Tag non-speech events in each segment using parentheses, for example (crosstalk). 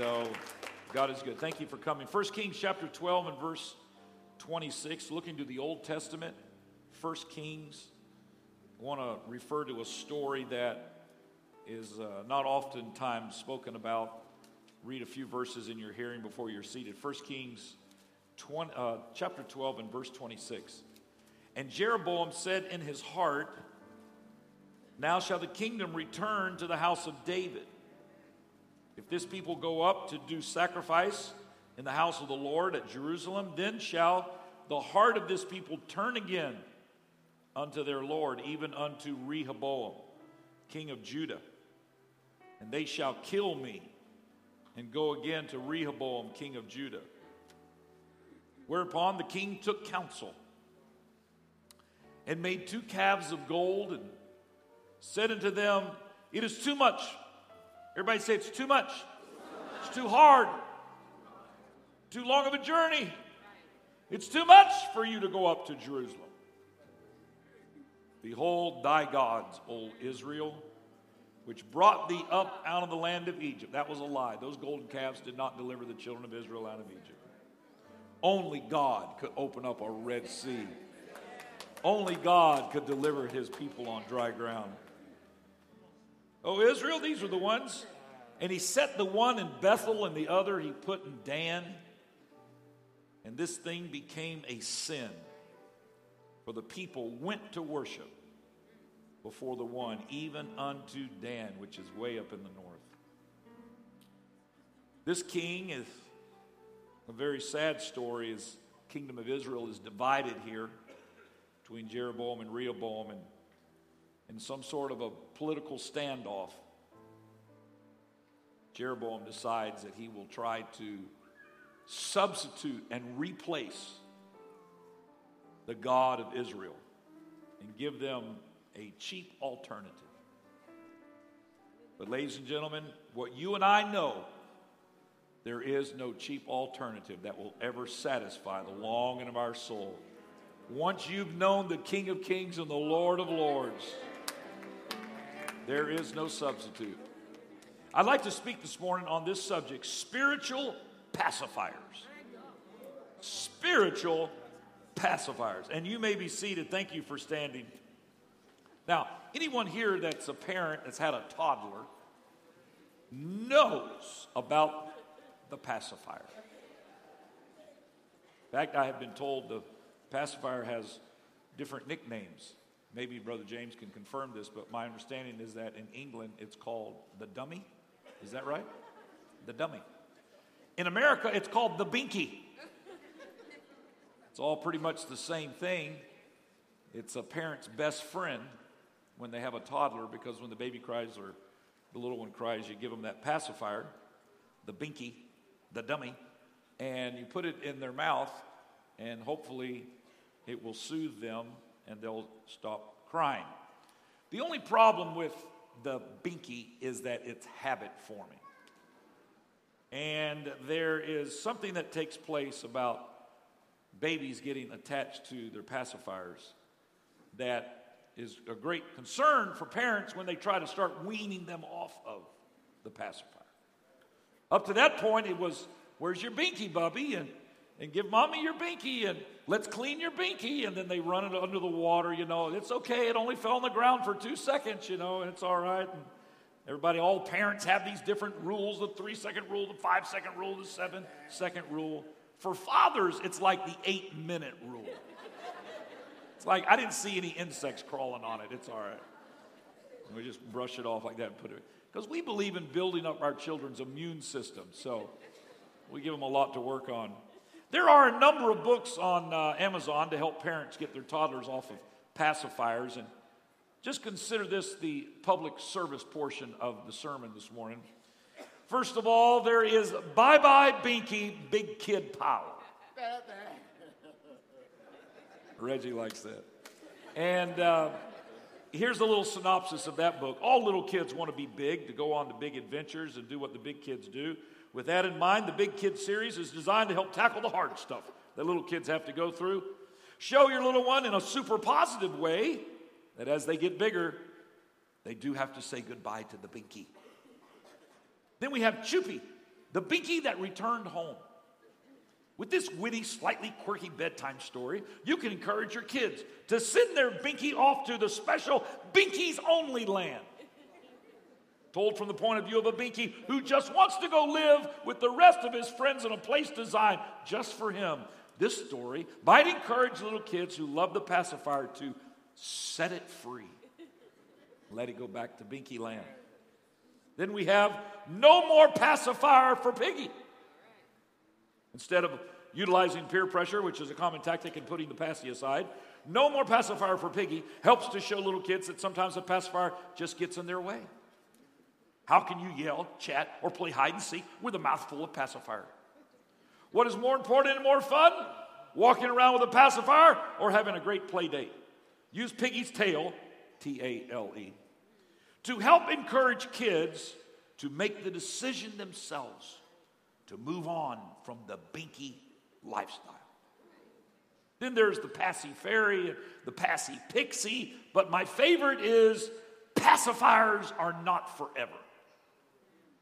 So God is good. Thank you for coming. 1 Kings chapter 12 and verse 26, looking to the Old Testament, 1 Kings. I want to refer to a story that is uh, not oftentimes spoken about. Read a few verses in your hearing before you're seated. 1 Kings 20, uh, chapter 12 and verse 26. And Jeroboam said in his heart, Now shall the kingdom return to the house of David. If this people go up to do sacrifice in the house of the Lord at Jerusalem, then shall the heart of this people turn again unto their Lord, even unto Rehoboam, king of Judah. And they shall kill me and go again to Rehoboam, king of Judah. Whereupon the king took counsel and made two calves of gold and said unto them, It is too much. Everybody say it's too much. It's too hard. Too long of a journey. It's too much for you to go up to Jerusalem. Behold, thy gods, O Israel, which brought thee up out of the land of Egypt. That was a lie. Those golden calves did not deliver the children of Israel out of Egypt. Only God could open up a Red Sea. Only God could deliver his people on dry ground. Oh, Israel, these are the ones. And he set the one in Bethel and the other he put in Dan. And this thing became a sin. For the people went to worship before the one, even unto Dan, which is way up in the north. This king is a very sad story. His kingdom of Israel is divided here between Jeroboam and Rehoboam and in some sort of a political standoff. Jeroboam decides that he will try to substitute and replace the God of Israel and give them a cheap alternative. But, ladies and gentlemen, what you and I know, there is no cheap alternative that will ever satisfy the longing of our soul. Once you've known the King of Kings and the Lord of Lords, there is no substitute. I'd like to speak this morning on this subject spiritual pacifiers. Spiritual pacifiers. And you may be seated. Thank you for standing. Now, anyone here that's a parent that's had a toddler knows about the pacifier. In fact, I have been told the pacifier has different nicknames. Maybe Brother James can confirm this, but my understanding is that in England it's called the dummy. Is that right? The dummy. In America, it's called the binky. It's all pretty much the same thing. It's a parent's best friend when they have a toddler because when the baby cries or the little one cries, you give them that pacifier, the binky, the dummy, and you put it in their mouth, and hopefully it will soothe them and they'll stop crying. The only problem with the binky is that it's habit forming. And there is something that takes place about babies getting attached to their pacifiers that is a great concern for parents when they try to start weaning them off of the pacifier. Up to that point, it was, Where's your binky, Bubby? And, and give mommy your binky, and let's clean your binky. And then they run it under the water, you know. It's okay, it only fell on the ground for two seconds, you know, and it's all right. And everybody, all parents have these different rules the three second rule, the five second rule, the seven second rule. For fathers, it's like the eight minute rule. It's like I didn't see any insects crawling on it. It's all right. And we just brush it off like that and put it because we believe in building up our children's immune system. So we give them a lot to work on. There are a number of books on uh, Amazon to help parents get their toddlers off of pacifiers. And just consider this the public service portion of the sermon this morning. First of all, there is Bye Bye Binky Big Kid Power. Reggie likes that. And uh, here's a little synopsis of that book. All little kids want to be big, to go on to big adventures and do what the big kids do. With that in mind, the Big Kids series is designed to help tackle the hard stuff that little kids have to go through. Show your little one in a super positive way that as they get bigger, they do have to say goodbye to the binky. Then we have Chupi, The Binky that returned home. With this witty, slightly quirky bedtime story, you can encourage your kids to send their Binky off to the special binkies Only Land. Told from the point of view of a Binky who just wants to go live with the rest of his friends in a place designed just for him. This story might encourage little kids who love the pacifier to set it free. Let it go back to Binky Land. Then we have no more pacifier for Piggy. Instead of utilizing peer pressure, which is a common tactic in putting the passy aside, no more pacifier for Piggy helps to show little kids that sometimes a pacifier just gets in their way. How can you yell, chat, or play hide and seek with a mouthful of pacifier? What is more important and more fun? Walking around with a pacifier or having a great play date? Use Piggy's tail, T A L E, to help encourage kids to make the decision themselves to move on from the binky lifestyle. Then there's the Passy Fairy, the Passy Pixie, but my favorite is pacifiers are not forever.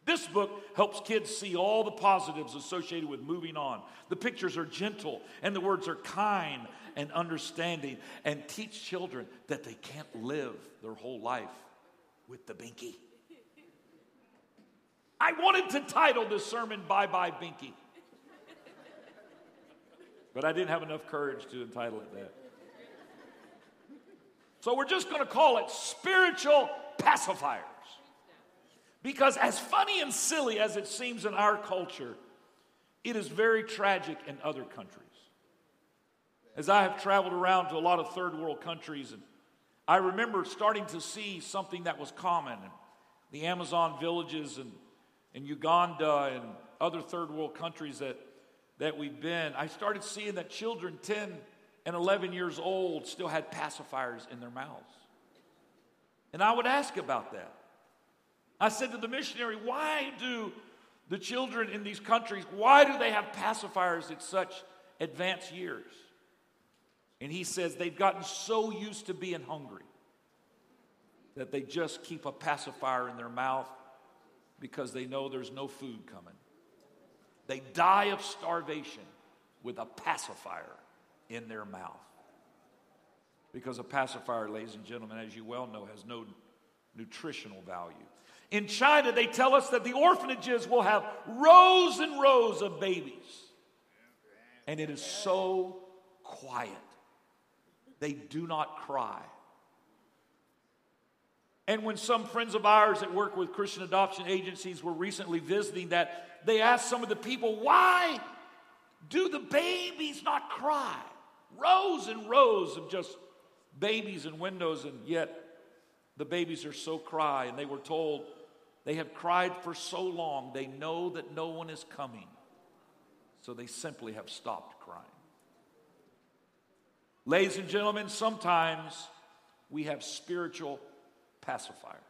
This book helps kids see all the positives associated with moving on. The pictures are gentle and the words are kind and understanding and teach children that they can't live their whole life with the binky. I wanted to title this sermon Bye Bye Binky, but I didn't have enough courage to entitle it that. So we're just going to call it Spiritual Pacifiers. Because, as funny and silly as it seems in our culture, it is very tragic in other countries. As I have traveled around to a lot of third world countries, and I remember starting to see something that was common the Amazon villages and in Uganda and other third world countries that, that we've been. I started seeing that children 10 and 11 years old still had pacifiers in their mouths. And I would ask about that. I said to the missionary, why do the children in these countries, why do they have pacifiers at such advanced years? And he says they've gotten so used to being hungry that they just keep a pacifier in their mouth because they know there's no food coming. They die of starvation with a pacifier in their mouth. Because a pacifier, ladies and gentlemen, as you well know, has no nutritional value. In China, they tell us that the orphanages will have rows and rows of babies. And it is so quiet. They do not cry. And when some friends of ours that work with Christian adoption agencies were recently visiting that, they asked some of the people, why do the babies not cry? Rows and rows of just babies and windows, and yet the babies are so cry. And they were told they have cried for so long, they know that no one is coming. So they simply have stopped crying. Ladies and gentlemen, sometimes we have spiritual pacifiers.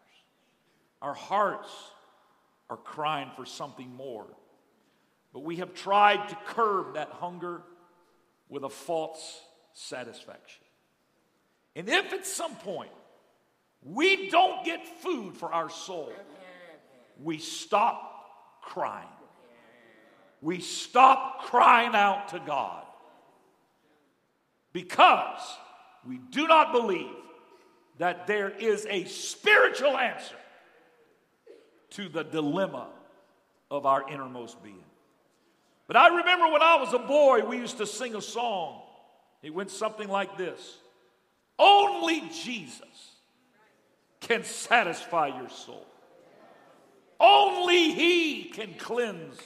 Our hearts are crying for something more. But we have tried to curb that hunger with a false satisfaction. And if at some point we don't get food for our soul, we stop crying. We stop crying out to God because we do not believe that there is a spiritual answer to the dilemma of our innermost being. But I remember when I was a boy, we used to sing a song. It went something like this Only Jesus can satisfy your soul. Only He can cleanse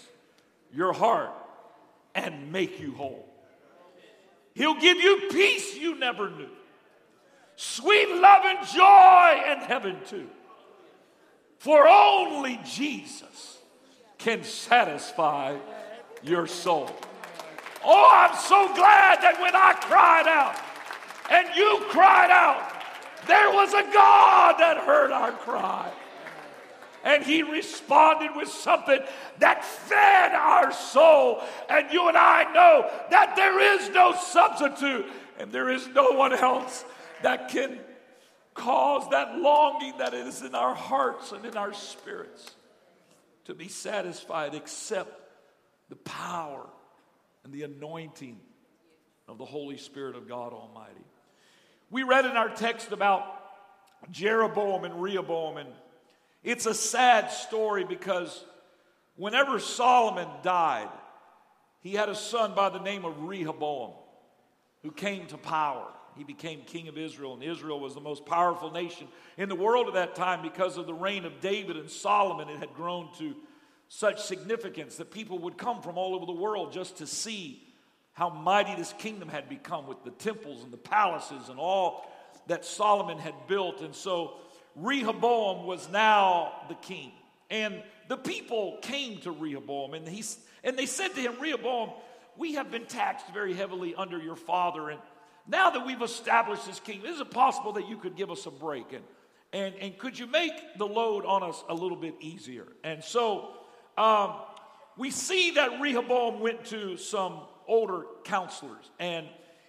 your heart and make you whole. He'll give you peace you never knew sweet love and joy in heaven too. For only Jesus can satisfy your soul. Oh, I'm so glad that when I cried out and you cried out, there was a God that heard our cry. And he responded with something that fed our soul. And you and I know that there is no substitute and there is no one else that can cause that longing that is in our hearts and in our spirits. to be satisfied except the power and the anointing of the Holy Spirit of God Almighty. We read in our text about Jeroboam and Rehoboam, and it's a sad story because whenever Solomon died, he had a son by the name of Rehoboam who came to power. He became king of Israel, and Israel was the most powerful nation in the world at that time because of the reign of David and Solomon. It had grown to such significance that people would come from all over the world just to see how mighty this kingdom had become with the temples and the palaces and all that Solomon had built. And so Rehoboam was now the king. And the people came to Rehoboam and, he, and they said to him, Rehoboam, we have been taxed very heavily under your father. And now that we've established this kingdom, is it possible that you could give us a break? And, and, and could you make the load on us a little bit easier? And so um, we see that Rehoboam went to some older counselors and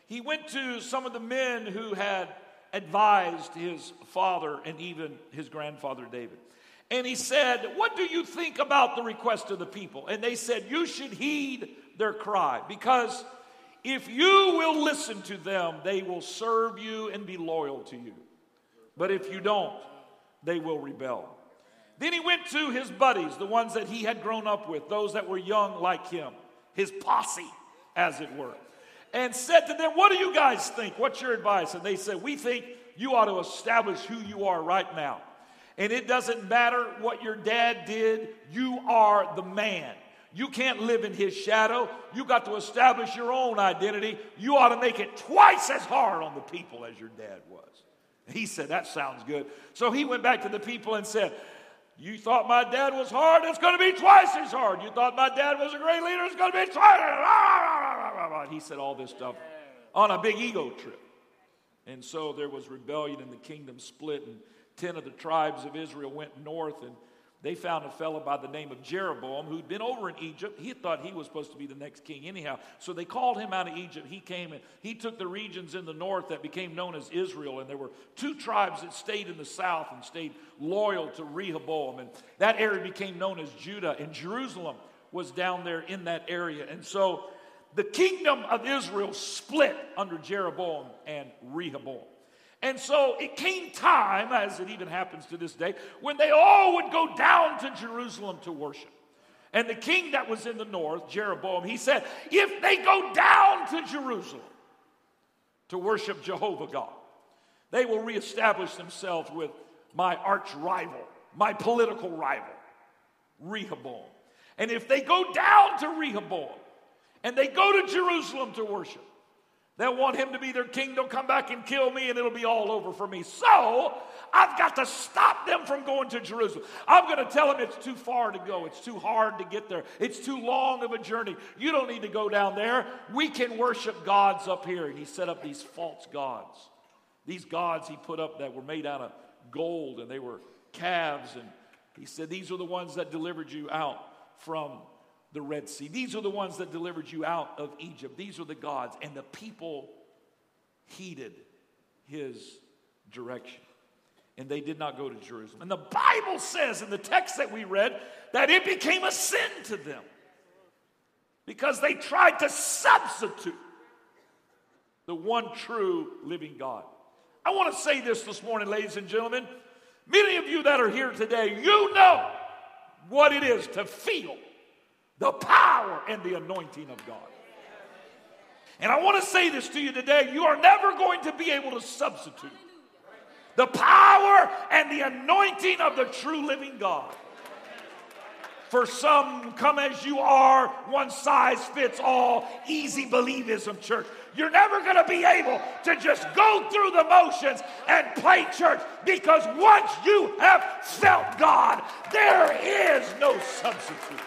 he went to some of the men who had advised his father and even his grandfather David. And he said, What do you think about the request of the people? And they said, You should heed their cry because if you will listen to them, they will serve you and be loyal to you. But if you don't, they will rebel. Then he went to his buddies, the ones that he had grown up with, those that were young like him, his posse, as it were and said to them, What do you guys think? What's your advice? And they said, We think you ought to establish who you are right now. And it doesn't matter what your dad did, you are the man. You can't live in his shadow. You got to establish your own identity. You ought to make it twice as hard on the people as your dad was. He said, That sounds good. So he went back to the people and said, You thought my dad was hard? It's going to be twice as hard. You thought my dad was a great leader? It's going to be twice as. He said all this stuff on a big ego trip. And so there was rebellion and the kingdom split, and 10 of the tribes of Israel went north, and they found a fellow by the name of Jeroboam who'd been over in Egypt. He thought he was supposed to be the next king, anyhow. So they called him out of Egypt. He came and he took the regions in the north that became known as Israel. And there were two tribes that stayed in the south and stayed loyal to Rehoboam. And that area became known as Judah. And Jerusalem was down there in that area. And so the kingdom of Israel split under Jeroboam and Rehoboam. And so it came time, as it even happens to this day, when they all would go down to Jerusalem to worship. And the king that was in the north, Jeroboam, he said, if they go down to Jerusalem to worship Jehovah God, they will reestablish themselves with my arch rival, my political rival, Rehoboam. And if they go down to Rehoboam, and they go to Jerusalem to worship. They'll want him to be their king. They'll come back and kill me, and it'll be all over for me. So I've got to stop them from going to Jerusalem. I'm going to tell them it's too far to go. It's too hard to get there. It's too long of a journey. You don't need to go down there. We can worship gods up here. And he set up these false gods. These gods he put up that were made out of gold, and they were calves. And he said, These are the ones that delivered you out from the Red Sea. These are the ones that delivered you out of Egypt. These are the gods. And the people heeded his direction. And they did not go to Jerusalem. And the Bible says in the text that we read that it became a sin to them because they tried to substitute the one true living God. I want to say this this morning, ladies and gentlemen. Many of you that are here today, you know what it is to feel the power and the anointing of God. And I want to say this to you today you are never going to be able to substitute the power and the anointing of the true living God. For some, come as you are, one size fits all, easy believism church. You're never going to be able to just go through the motions and play church because once you have felt God, there is no substitute.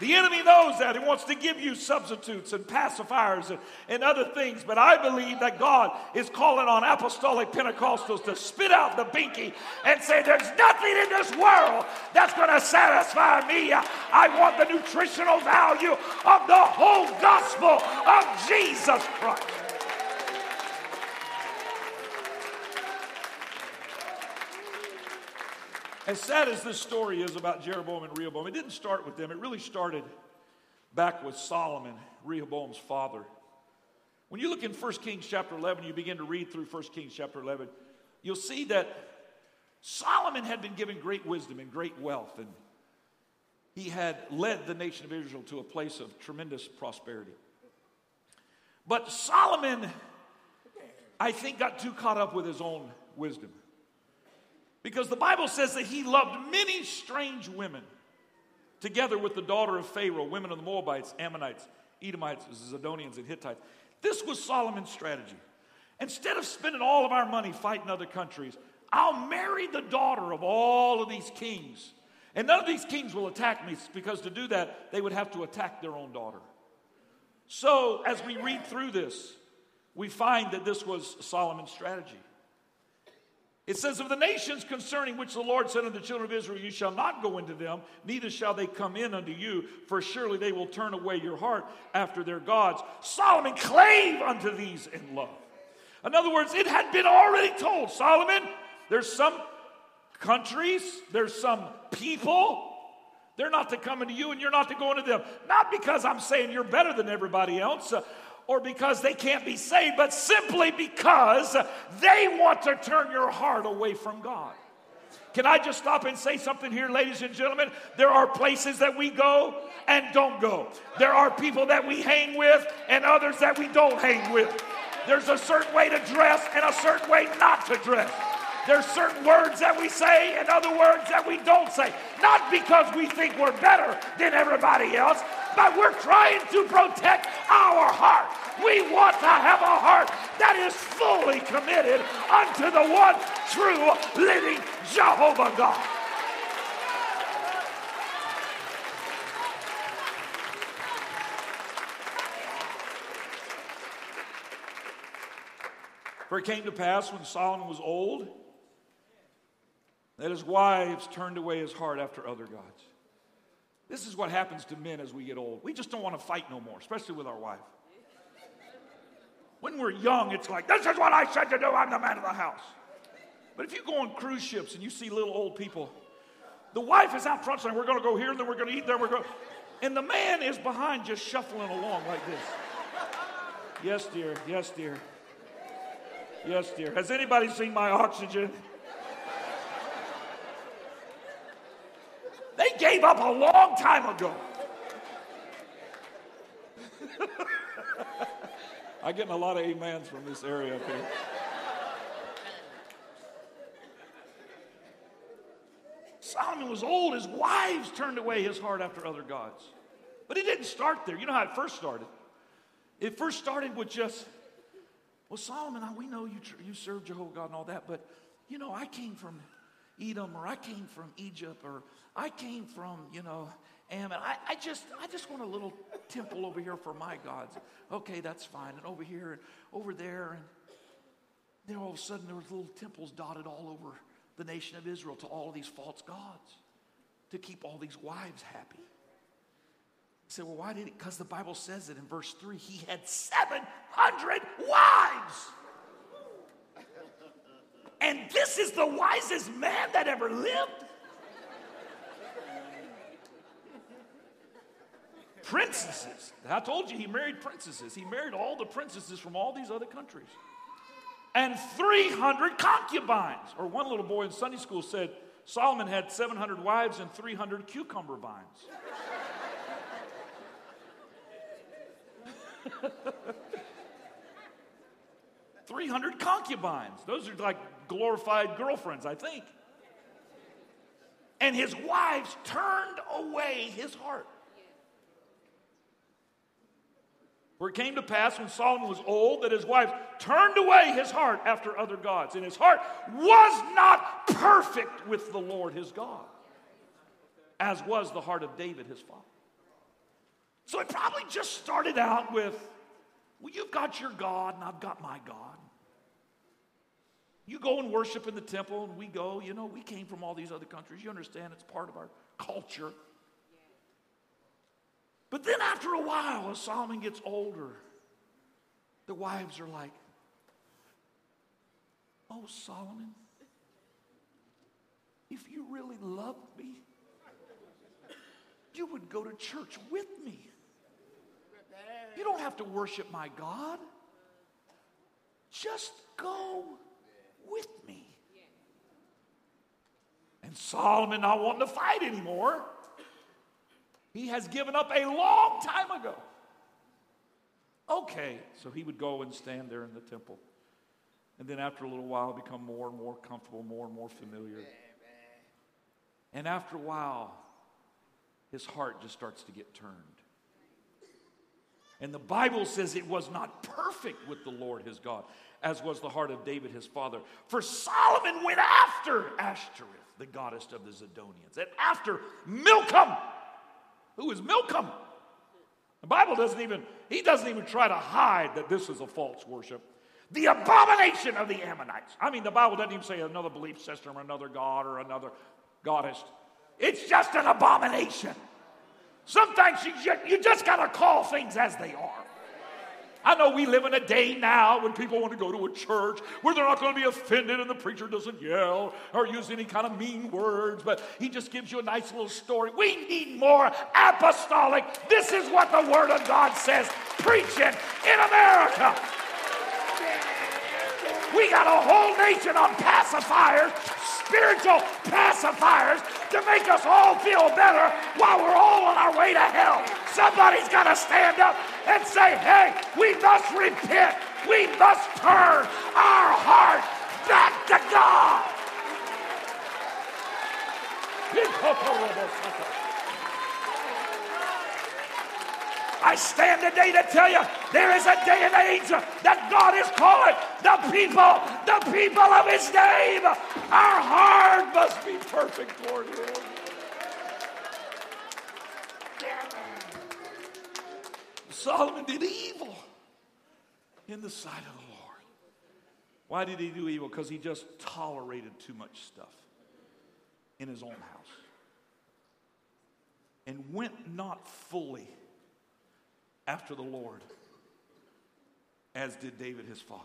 The enemy knows that. He wants to give you substitutes and pacifiers and, and other things. But I believe that God is calling on apostolic Pentecostals to spit out the binky and say, There's nothing in this world that's going to satisfy me. I want the nutritional value of the whole gospel of Jesus Christ. As sad as this story is about Jeroboam and Rehoboam, it didn't start with them. It really started back with Solomon, Rehoboam's father. When you look in 1 Kings chapter 11, you begin to read through 1 Kings chapter 11, you'll see that Solomon had been given great wisdom and great wealth, and he had led the nation of Israel to a place of tremendous prosperity. But Solomon, I think, got too caught up with his own wisdom. Because the Bible says that he loved many strange women, together with the daughter of Pharaoh, women of the Moabites, Ammonites, Edomites, Zidonians, and Hittites. This was Solomon's strategy. Instead of spending all of our money fighting other countries, I'll marry the daughter of all of these kings. And none of these kings will attack me because to do that, they would have to attack their own daughter. So, as we read through this, we find that this was Solomon's strategy. It says, Of the nations concerning which the Lord said unto the children of Israel, You shall not go into them, neither shall they come in unto you, for surely they will turn away your heart after their gods. Solomon clave unto these in love. In other words, it had been already told Solomon, there's some countries, there's some people, they're not to come into you and you're not to go into them. Not because I'm saying you're better than everybody else. Or because they can't be saved, but simply because they want to turn your heart away from God. Can I just stop and say something here, ladies and gentlemen? There are places that we go and don't go. There are people that we hang with and others that we don't hang with. There's a certain way to dress and a certain way not to dress. There's certain words that we say and other words that we don't say. Not because we think we're better than everybody else, but we're trying to protect our heart. We want to have a heart that is fully committed unto the one true living Jehovah God. For it came to pass when Solomon was old that his wives turned away his heart after other gods. This is what happens to men as we get old. We just don't want to fight no more, especially with our wife. When we're young, it's like, this is what I said to do, I'm the man of the house. But if you go on cruise ships and you see little old people, the wife is out front saying, We're going to go here, then we're going to eat there, we're going And the man is behind just shuffling along like this. Yes, dear. Yes, dear. Yes, dear. Has anybody seen my oxygen? Gave up a long time ago. I'm getting a lot of amens from this area up here. Solomon was old. His wives turned away his heart after other gods. But it didn't start there. You know how it first started? It first started with just, well, Solomon, we know you, you serve Jehovah God and all that, but, you know, I came from Edom or I came from Egypt or I came from, you know, Ammon. I, I just I just want a little temple over here for my gods. Okay, that's fine. And over here and over there and then all of a sudden there was little temples dotted all over the nation of Israel to all these false gods to keep all these wives happy. You say, well, why did it? Because the Bible says it in verse 3 he had 700 wives. And this is the wisest man that ever lived. princesses. I told you he married princesses. He married all the princesses from all these other countries. And 300 concubines. Or one little boy in Sunday school said Solomon had 700 wives and 300 cucumber vines. (laughs) Three hundred concubines. Those are like glorified girlfriends, I think. And his wives turned away his heart. For it came to pass when Solomon was old that his wives turned away his heart after other gods, and his heart was not perfect with the Lord his God, as was the heart of David his father. So it probably just started out with, well, you've got your God, and I've got my God. You go and worship in the temple, and we go, you know, we came from all these other countries. You understand it's part of our culture. But then after a while, as Solomon gets older, the wives are like, Oh, Solomon, if you really loved me, you would go to church with me. You don't have to worship my God. Just go with me. And Solomon not wanting to fight anymore, he has given up a long time ago. Okay, so he would go and stand there in the temple. And then after a little while, become more and more comfortable, more and more familiar. And after a while, his heart just starts to get turned. And the Bible says it was not perfect with the Lord his God, as was the heart of David his father. For Solomon went after Ashtoreth, the goddess of the Zidonians, and after Milcom. Who is Milcom? The Bible doesn't even, he doesn't even try to hide that this is a false worship. The abomination of the Ammonites. I mean, the Bible doesn't even say another belief system or another god or another goddess. It's just an abomination. Sometimes you just, you just got to call things as they are. I know we live in a day now when people want to go to a church where they're not going to be offended and the preacher doesn't yell or use any kind of mean words, but he just gives you a nice little story. We need more apostolic. This is what the Word of God says preaching in America. We got a whole nation on pacifiers, spiritual pacifiers, to make us all feel better while we're all on our way to hell. Somebody's got to stand up and say, hey, we must repent. We must turn our heart back to God. I stand today to tell you there is a day and age that God is calling the people, the people of His name. Our heart must be perfect toward Him. Solomon did evil in the sight of the Lord. Why did he do evil? Because he just tolerated too much stuff in his own house and went not fully after the Lord, as did David his father.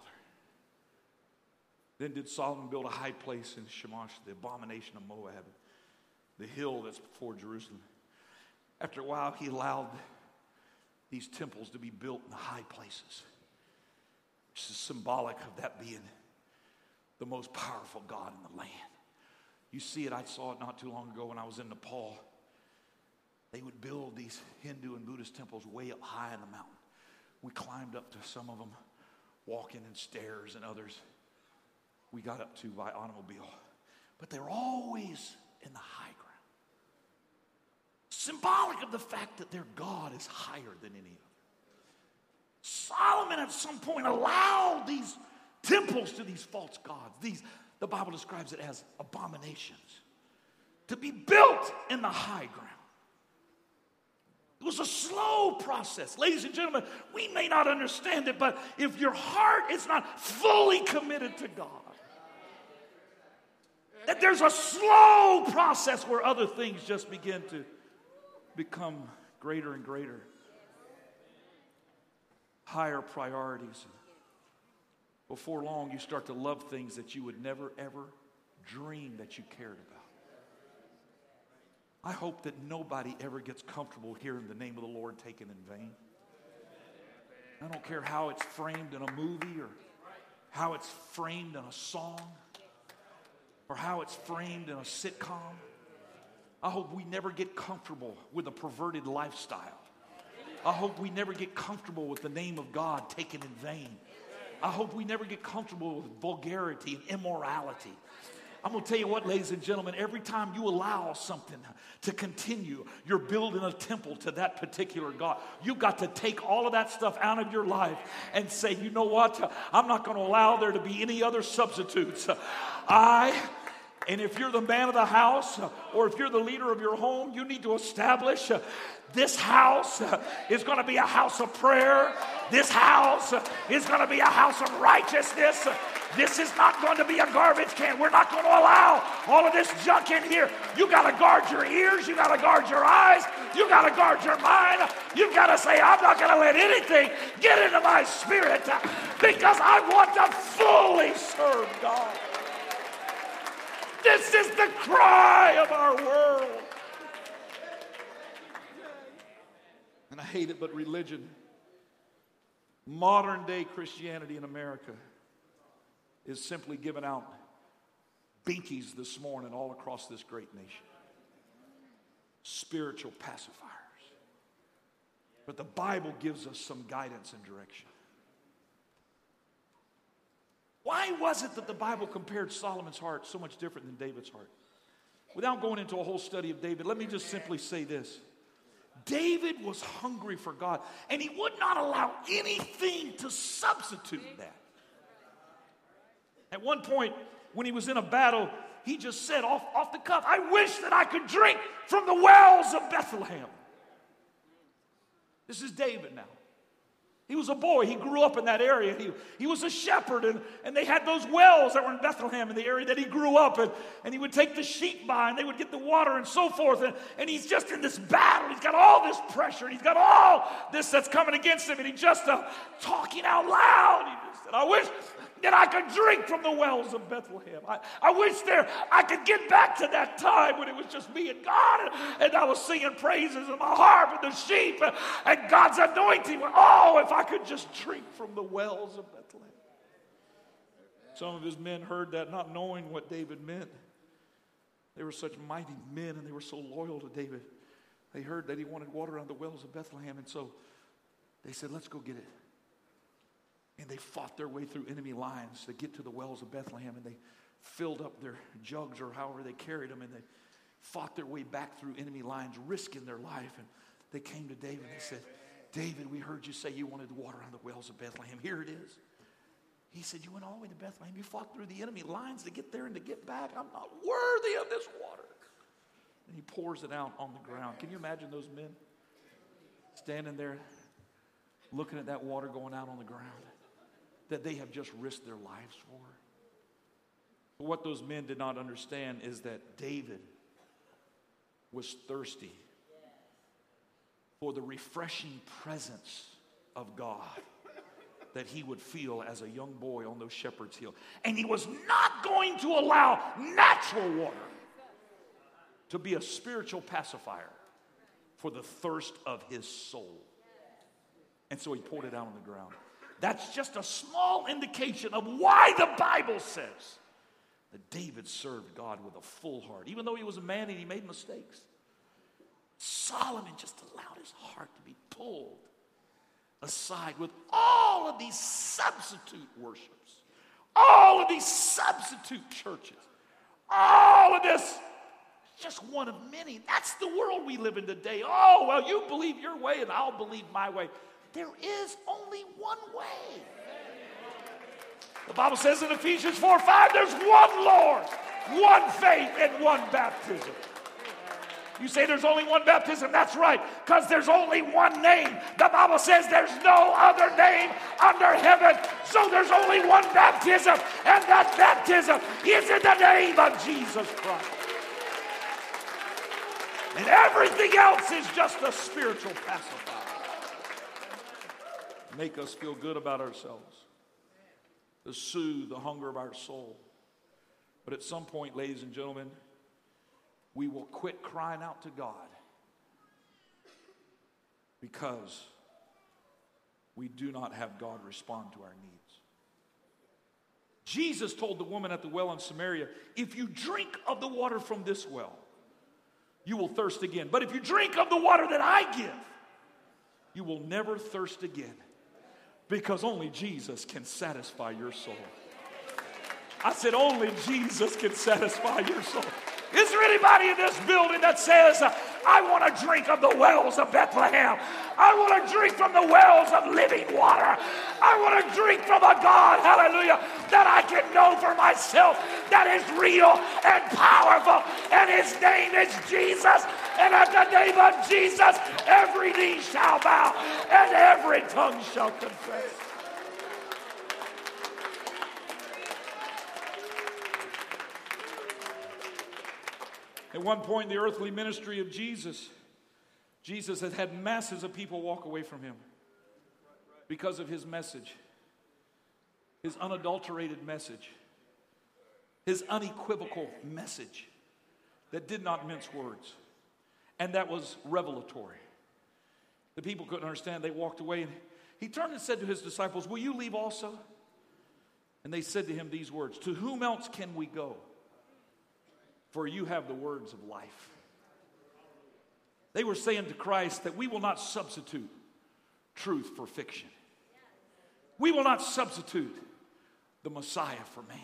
Then did Solomon build a high place in Chemosh, the abomination of Moab, the hill that's before Jerusalem. After a while, he allowed these temples to be built in the high places, which is symbolic of that being the most powerful God in the land. You see it, I saw it not too long ago when I was in Nepal. They would build these Hindu and Buddhist temples way up high in the mountain. We climbed up to some of them, walking in stairs, and others we got up to by automobile. But they're always in the high ground. Symbolic of the fact that their God is higher than any other. Solomon at some point allowed these temples to these false gods. These, the Bible describes it as abominations, to be built in the high ground. It was a slow process. Ladies and gentlemen, we may not understand it, but if your heart is not fully committed to God, that there's a slow process where other things just begin to become greater and greater, higher priorities. Before long, you start to love things that you would never, ever dream that you cared about. I hope that nobody ever gets comfortable hearing the name of the Lord taken in vain. I don't care how it's framed in a movie or how it's framed in a song or how it's framed in a sitcom. I hope we never get comfortable with a perverted lifestyle. I hope we never get comfortable with the name of God taken in vain. I hope we never get comfortable with vulgarity and immorality. I'm going to tell you what, ladies and gentlemen, every time you allow something to continue, you're building a temple to that particular God. You've got to take all of that stuff out of your life and say, you know what? I'm not going to allow there to be any other substitutes. I and if you're the man of the house or if you're the leader of your home, you need to establish this house is going to be a house of prayer. This house is going to be a house of righteousness. This is not going to be a garbage can. We're not going to allow all of this junk in here. You got to guard your ears. You got to guard your eyes. You got to guard your mind. You've got to say, I'm not going to let anything get into my spirit because I want to fully serve God. This is the cry of our world. And I hate it, but religion, modern day Christianity in America, is simply giving out binkies this morning all across this great nation. Spiritual pacifiers. But the Bible gives us some guidance and direction. Why was it that the Bible compared Solomon's heart so much different than David's heart? Without going into a whole study of David, let me just simply say this. David was hungry for God, and he would not allow anything to substitute that. At one point, when he was in a battle, he just said off, off the cuff, I wish that I could drink from the wells of Bethlehem. This is David now. He was a boy. He grew up in that area. He, he was a shepherd, and, and they had those wells that were in Bethlehem in the area that he grew up in. And he would take the sheep by, and they would get the water and so forth. And, and he's just in this battle. He's got all this pressure, and he's got all this that's coming against him, and he's just uh, talking out loud. He just said, I wish that I could drink from the wells of Bethlehem. I, I wish there I could get back to that time when it was just me and God and, and I was singing praises in my harp and the sheep and, and God's anointing. Oh, if I could just drink from the wells of Bethlehem. Some of his men heard that not knowing what David meant. They were such mighty men and they were so loyal to David. They heard that he wanted water on the wells of Bethlehem, and so they said, Let's go get it. And they fought their way through enemy lines to get to the wells of Bethlehem, and they filled up their jugs or however they carried them, and they fought their way back through enemy lines, risking their life. And they came to David and they said, David, we heard you say you wanted water on the wells of Bethlehem. Here it is. He said, You went all the way to Bethlehem. You fought through the enemy lines to get there and to get back. I'm not worthy of this water. And he pours it out on the ground. Can you imagine those men standing there looking at that water going out on the ground? That they have just risked their lives for. But what those men did not understand is that David was thirsty for the refreshing presence of God that he would feel as a young boy on those shepherd's hill. And he was not going to allow natural water to be a spiritual pacifier for the thirst of his soul. And so he poured it out on the ground. That's just a small indication of why the Bible says that David served God with a full heart. Even though he was a man and he made mistakes, Solomon just allowed his heart to be pulled aside with all of these substitute worships, all of these substitute churches, all of this just one of many. That's the world we live in today. Oh, well, you believe your way and I'll believe my way. There is only one way. The Bible says in Ephesians 4 5, there's one Lord, one faith, and one baptism. You say there's only one baptism. That's right, because there's only one name. The Bible says there's no other name under heaven. So there's only one baptism, and that baptism is in the name of Jesus Christ. And everything else is just a spiritual pacifier make us feel good about ourselves, to soothe the hunger of our soul. But at some point, ladies and gentlemen, we will quit crying out to God because we do not have God respond to our needs. Jesus told the woman at the well in Samaria, If you drink of the water from this well, you will thirst again. But if you drink of the water that I give, you will never thirst again because only Jesus can satisfy your soul. I said, only Jesus can satisfy your soul. Is there anybody in this building that says, I want to drink of the wells of Bethlehem? I want to drink from the wells of living water. I want to drink from a God, hallelujah, that I can know for myself that is real and powerful, and his name is Jesus. And at the name of Jesus, every knee shall bow and every tongue shall confess. At one point in the earthly ministry of Jesus, Jesus had had masses of people walk away from him because of his message, his unadulterated message. his unequivocal message that did not mince words, and that was revelatory. The people couldn't understand. They walked away, and he turned and said to his disciples, Will you leave also? And they said to him these words To whom else can we go? For you have the words of life. They were saying to Christ that we will not substitute truth for fiction. We will not substitute the Messiah for man.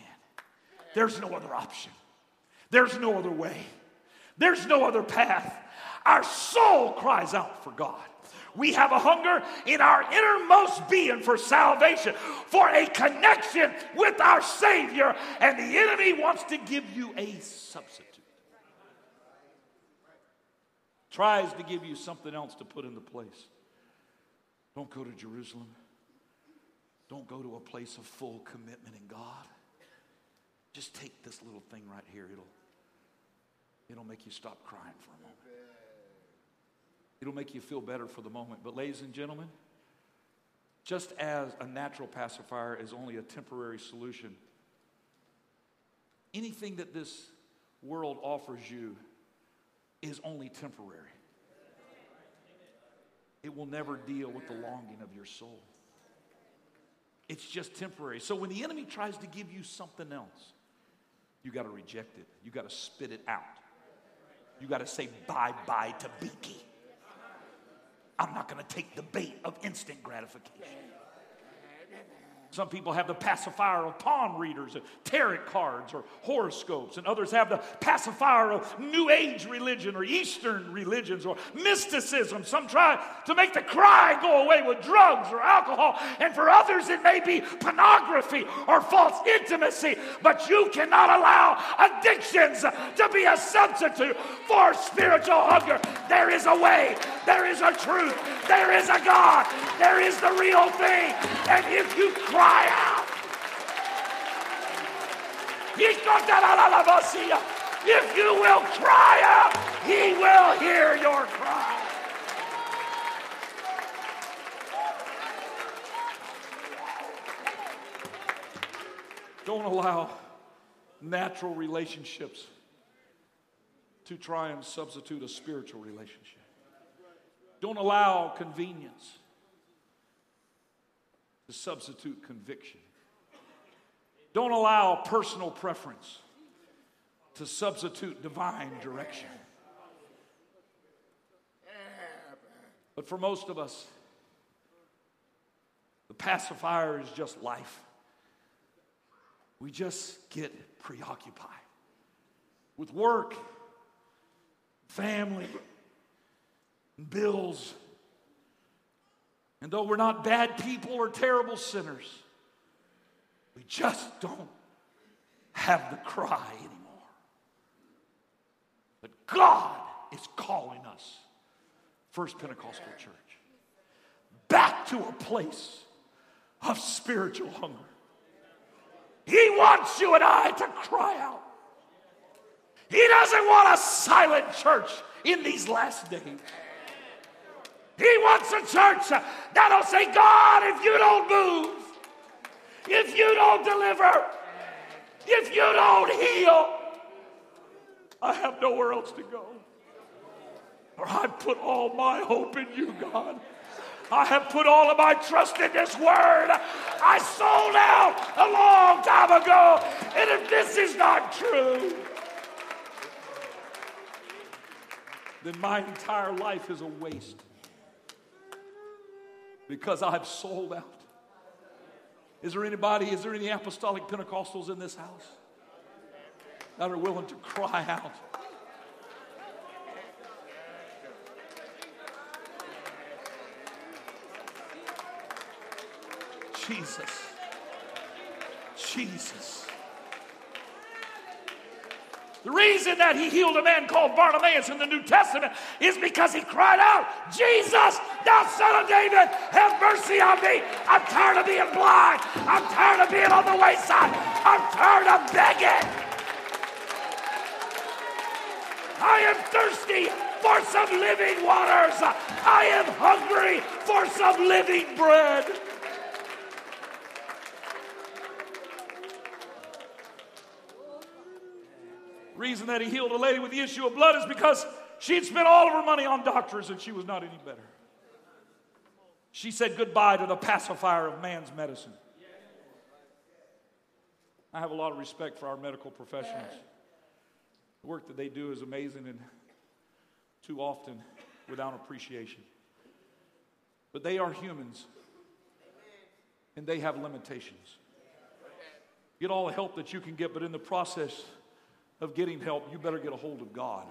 There's no other option. There's no other way. There's no other path. Our soul cries out for God. We have a hunger in our innermost being for salvation, for a connection with our Savior, and the enemy wants to give you a substitute. Tries to give you something else to put in the place. Don't go to Jerusalem. Don't go to a place of full commitment in God. Just take this little thing right here. It'll, it'll make you stop crying for a moment. It'll make you feel better for the moment. But, ladies and gentlemen, just as a natural pacifier is only a temporary solution, anything that this world offers you is only temporary. It will never deal with the longing of your soul. It's just temporary. So when the enemy tries to give you something else, you got to reject it. You got to spit it out. You got to say bye bye to Binky. I'm not going to take the bait of instant gratification. Some people have the pacifier of palm readers, and tarot cards, or horoscopes, and others have the pacifier of New Age religion or Eastern religions or mysticism. Some try to make the cry go away with drugs or alcohol, and for others it may be pornography or false intimacy. But you cannot allow addictions to be a substitute for spiritual hunger. There is a way, there is a truth, there is a God, there is the real thing, and if you cry, out. If you will cry out, he will hear your cry. Don't allow natural relationships to try and substitute a spiritual relationship. Don't allow convenience to substitute conviction. Don't allow personal preference to substitute divine direction. But for most of us, the pacifier is just life. We just get preoccupied with work, family, bills, and though we're not bad people or terrible sinners, we just don't have the cry anymore. But God is calling us, First Pentecostal Church, back to a place of spiritual hunger. He wants you and I to cry out. He doesn't want a silent church in these last days. He wants a church that'll say, God, if you don't move, if you don't deliver, if you don't heal, I have nowhere else to go. Or I put all my hope in you, God. I have put all of my trust in this word. I sold out a long time ago. And if this is not true, then my entire life is a waste because I've sold out. Is there anybody, is there any apostolic Pentecostals in this house that are willing to cry out? Jesus. Jesus. The reason that he healed a man called Bartimaeus in the New Testament is because he cried out, Jesus, thou son of David, have mercy on me. I'm tired of being blind. I'm tired of being on the wayside. I'm tired of begging. I am thirsty for some living waters. I am hungry for some living bread. Reason that he healed a lady with the issue of blood is because she'd spent all of her money on doctors and she was not any better. She said goodbye to the pacifier of man's medicine. I have a lot of respect for our medical professionals. The work that they do is amazing and too often without appreciation. But they are humans and they have limitations. Get all the help that you can get, but in the process of getting help, you better get a hold of God.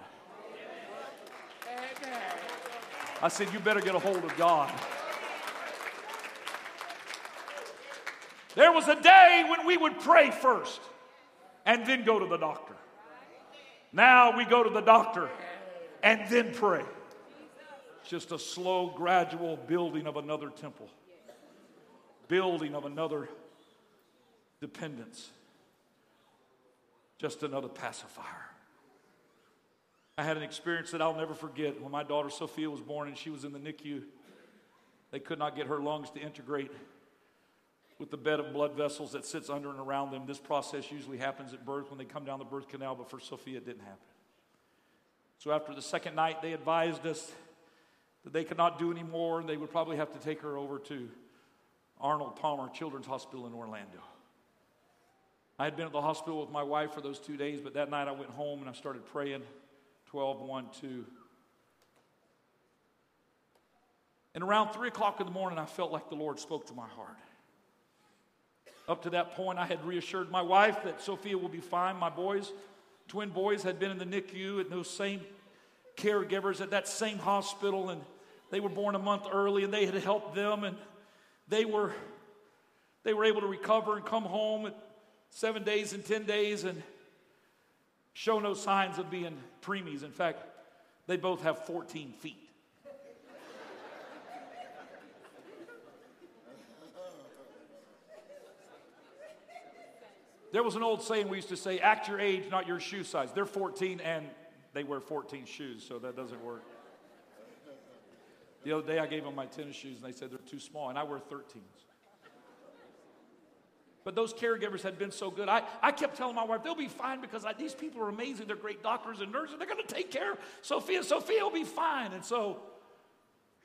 I said, You better get a hold of God. There was a day when we would pray first and then go to the doctor. Now we go to the doctor and then pray. Just a slow, gradual building of another temple, building of another dependence, just another pacifier. I had an experience that I'll never forget when my daughter Sophia was born and she was in the NICU. They could not get her lungs to integrate with the bed of blood vessels that sits under and around them. This process usually happens at birth when they come down the birth canal, but for Sophia, it didn't happen. So after the second night, they advised us that they could not do any more and they would probably have to take her over to Arnold Palmer Children's Hospital in Orlando. I had been at the hospital with my wife for those two days, but that night I went home and I started praying 12, 1, 2. And around 3 o'clock in the morning, I felt like the Lord spoke to my heart. Up to that point, I had reassured my wife that Sophia will be fine. My boys, twin boys, had been in the NICU at those same caregivers at that same hospital, and they were born a month early, and they had helped them, and they were they were able to recover and come home seven days and ten days and show no signs of being preemies. In fact, they both have 14 feet. There was an old saying we used to say, act your age, not your shoe size. They're 14 and they wear 14 shoes, so that doesn't work. The other day I gave them my tennis shoes and they said they're too small, and I wear 13s. But those caregivers had been so good. I, I kept telling my wife, they'll be fine because I, these people are amazing. They're great doctors and nurses. They're going to take care of Sophia. Sophia will be fine. And so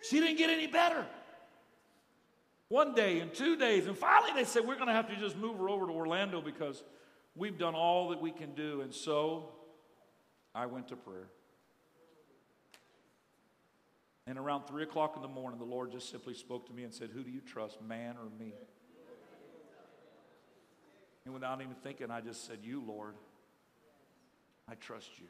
she didn't get any better. One day and two days. And finally they said, we're going to have to just move her over to Orlando because we've done all that we can do. And so I went to prayer. And around three o'clock in the morning, the Lord just simply spoke to me and said, Who do you trust, man or me? And without even thinking, I just said, You, Lord, I trust you.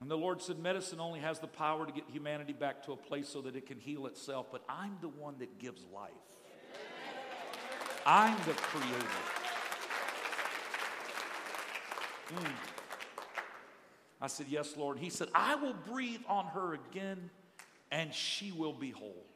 And the Lord said, Medicine only has the power to get humanity back to a place so that it can heal itself, but I'm the one that gives life. I'm the creator. Mm. I said, Yes, Lord. He said, I will breathe on her again and she will be whole.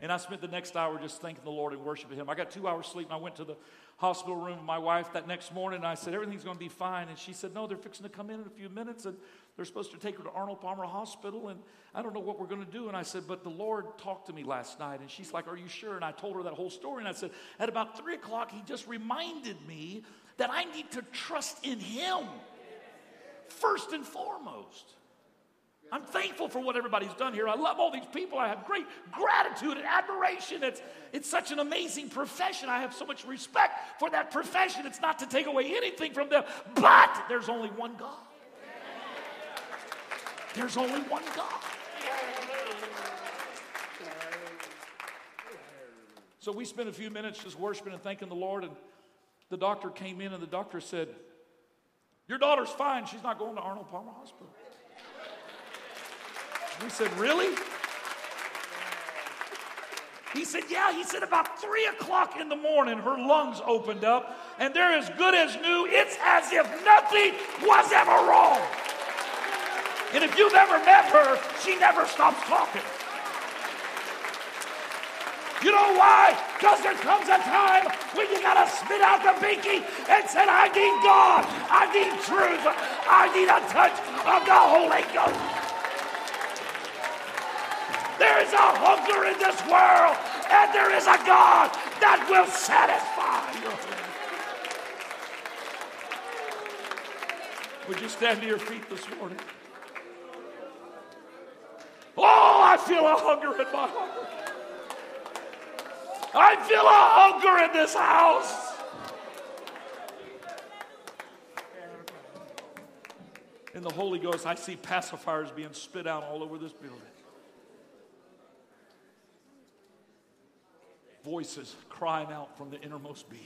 And I spent the next hour just thanking the Lord and worshiping Him. I got two hours sleep and I went to the hospital room with my wife that next morning and I said, Everything's going to be fine. And she said, No, they're fixing to come in in a few minutes and they're supposed to take her to Arnold Palmer Hospital and I don't know what we're going to do. And I said, But the Lord talked to me last night. And she's like, Are you sure? And I told her that whole story. And I said, At about three o'clock, He just reminded me that I need to trust in Him first and foremost. I'm thankful for what everybody's done here. I love all these people. I have great gratitude and admiration. It's, it's such an amazing profession. I have so much respect for that profession. It's not to take away anything from them, but there's only one God. There's only one God. So we spent a few minutes just worshiping and thanking the Lord, and the doctor came in, and the doctor said, Your daughter's fine. She's not going to Arnold Palmer Hospital. We said, Really? He said, Yeah. He said, About three o'clock in the morning, her lungs opened up, and they're as good as new. It's as if nothing was ever wrong. And if you've ever met her, she never stops talking. You know why? Because there comes a time when you gotta spit out the binky and say, I need God, I need truth, I need a touch of the Holy Ghost. There is a hunger in this world, and there is a God that will satisfy your Would you stand to your feet this morning? Oh, I feel a hunger in my heart. I feel a hunger in this house. In the Holy Ghost, I see pacifiers being spit out all over this building. Voices crying out from the innermost being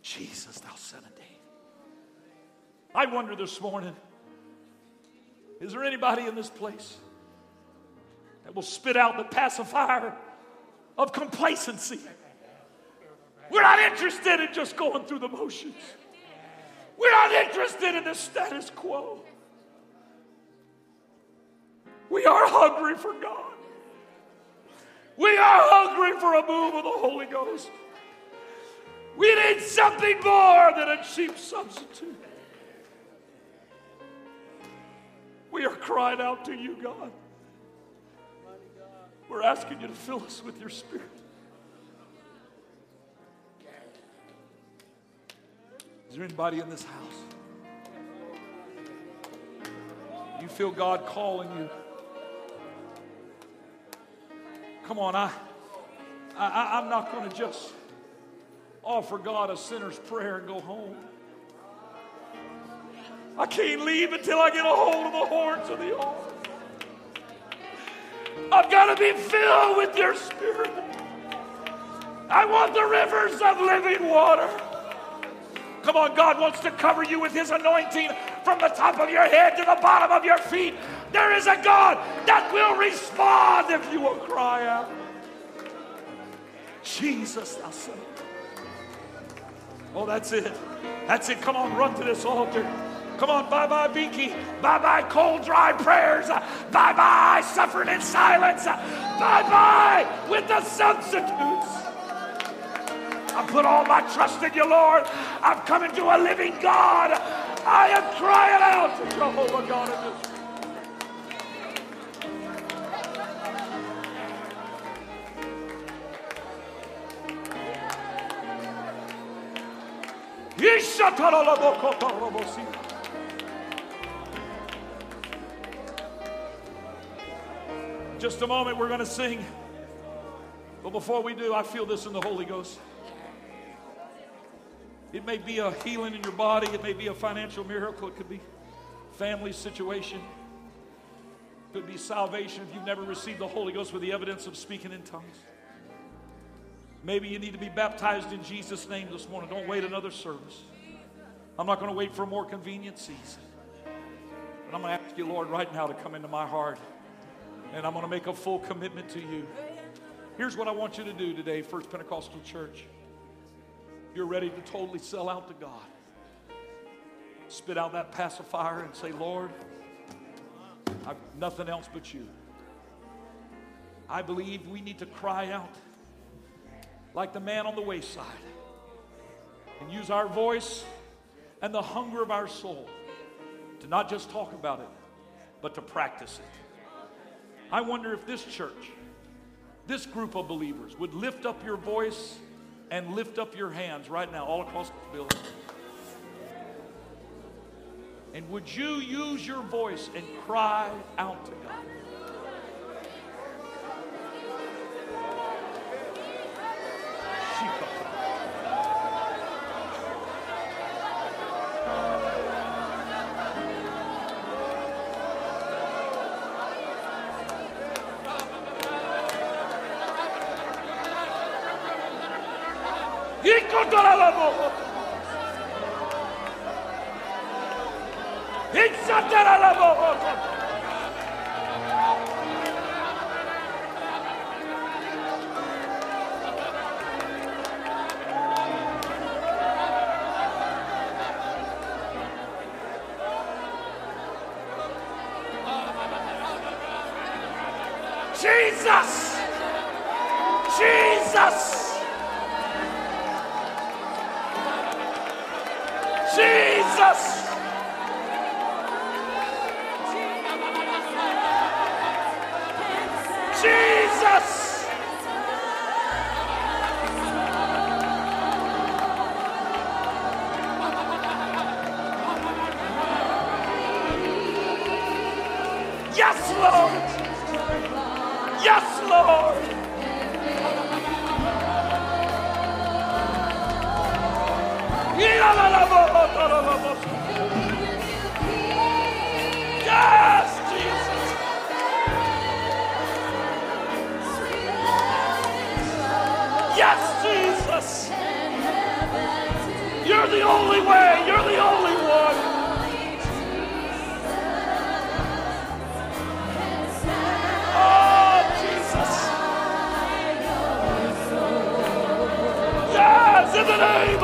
Jesus, thou son of David. I wonder this morning is there anybody in this place that will spit out the pacifier of complacency? We're not interested in just going through the motions. We're not interested in the status quo. We are hungry for God. We are hungry for a move of the Holy Ghost. We need something more than a cheap substitute. We are crying out to you, God. We're asking you to fill us with your spirit. Is there anybody in this house? You feel God calling you. Come on, I, I I'm not going to just offer God a sinner's prayer and go home. I can't leave until I get a hold of the horns of the altar. I've got to be filled with your spirit. I want the rivers of living water. Come on, God wants to cover you with his anointing from the top of your head to the bottom of your feet. There is a God that will respond if you will cry out. Jesus, thou son. Oh, that's it. That's it. Come on, run to this altar. Come on, bye bye, Binky. Bye bye, cold, dry prayers. Bye bye, suffering in silence. Bye bye with the substitutes. I put all my trust in you, Lord. I'm coming to a living God. I am crying out to Jehovah God in this Just a moment, we're going to sing. But before we do, I feel this in the Holy Ghost. It may be a healing in your body, it may be a financial miracle, it could be family situation, it could be salvation if you've never received the Holy Ghost with the evidence of speaking in tongues. Maybe you need to be baptized in Jesus' name this morning. Don't wait another service. I'm not going to wait for a more convenient season. But I'm going to ask you, Lord, right now to come into my heart. And I'm going to make a full commitment to you. Here's what I want you to do today, First Pentecostal Church. You're ready to totally sell out to God. Spit out that pacifier and say, Lord, I've nothing else but you. I believe we need to cry out like the man on the wayside and use our voice and the hunger of our soul to not just talk about it, but to practice it. I wonder if this church, this group of believers, would lift up your voice and lift up your hands right now, all across the building. And would you use your voice and cry out to God? Yes,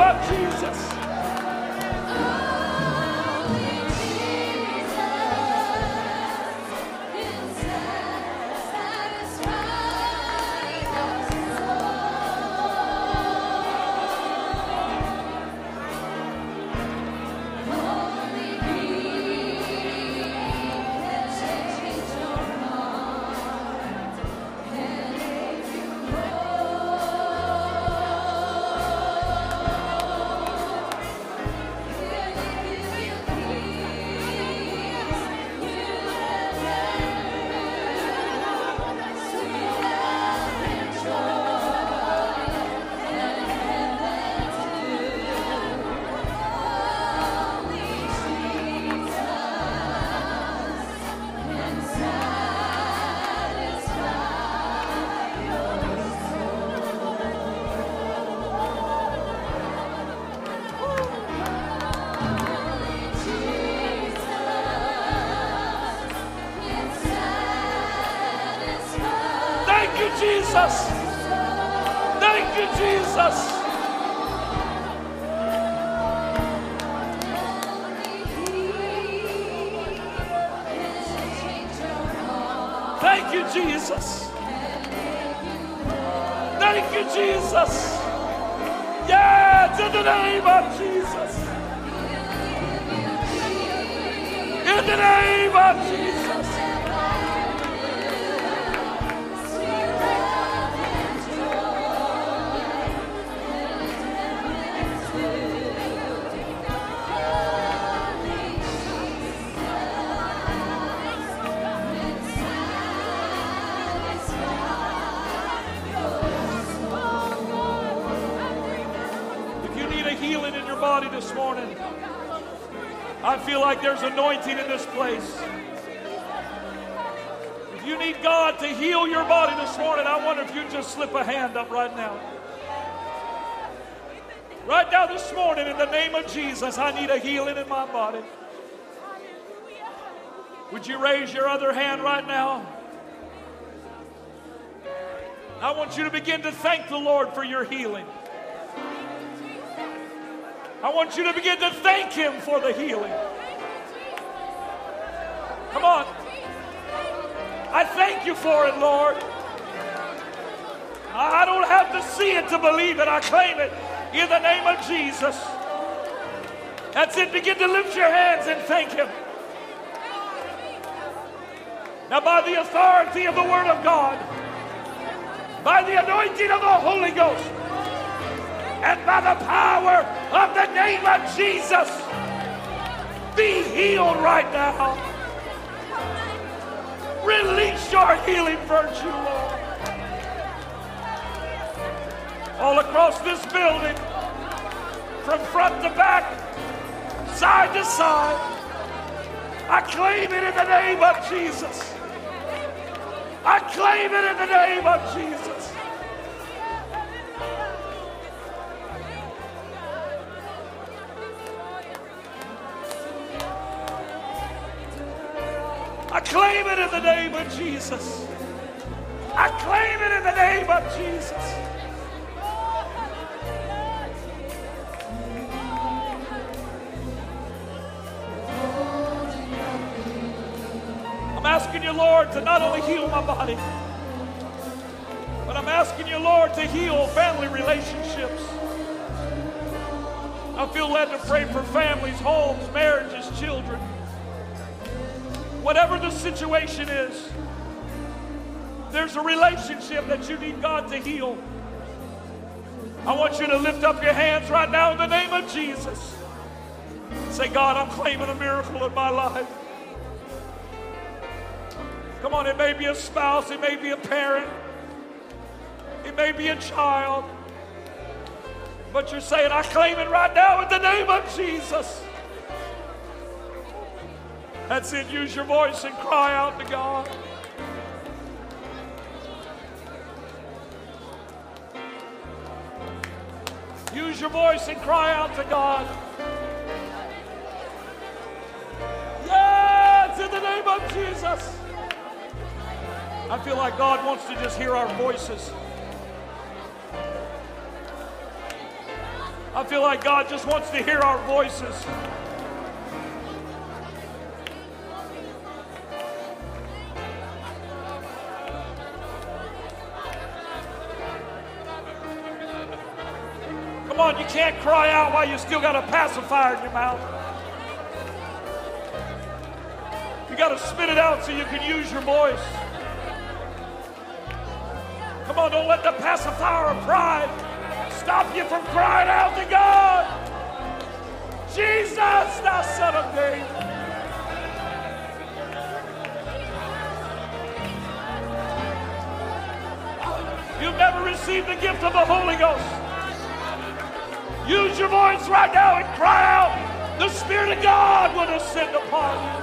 Yes, in the name of Jesus. In the name of Jesus. I feel like there's anointing in this place. If you need God to heal your body this morning, I wonder if you'd just slip a hand up right now. Right now, this morning, in the name of Jesus, I need a healing in my body. Would you raise your other hand right now? I want you to begin to thank the Lord for your healing. I want you to begin to thank Him for the healing. Come on. I thank you for it, Lord. I don't have to see it to believe it. I claim it in the name of Jesus. That's it. Begin to lift your hands and thank Him. Now, by the authority of the Word of God, by the anointing of the Holy Ghost, and by the power of the name of Jesus, be healed right now. Release your healing virtue, Lord. All across this building, from front to back, side to side, I claim it in the name of Jesus. I claim it in the name of Jesus. The name of Jesus. I claim it in the name of Jesus. I'm asking you, Lord, to not only heal my body, but I'm asking you, Lord, to heal family relationships. I feel led to pray for families, homes, marriages, children. Whatever the situation is, there's a relationship that you need God to heal. I want you to lift up your hands right now in the name of Jesus. Say, God, I'm claiming a miracle in my life. Come on, it may be a spouse, it may be a parent, it may be a child. But you're saying, I claim it right now in the name of Jesus. That's it. Use your voice and cry out to God. Use your voice and cry out to God. Yes, in the name of Jesus. I feel like God wants to just hear our voices. I feel like God just wants to hear our voices. Can't cry out while you still got a pacifier in your mouth. You got to spit it out so you can use your voice. Come on, don't let the pacifier of pride stop you from crying out to God. Jesus, thou son of David. You've never received the gift of the Holy Ghost. Use your voice right now and cry out. The Spirit of God will descend upon you.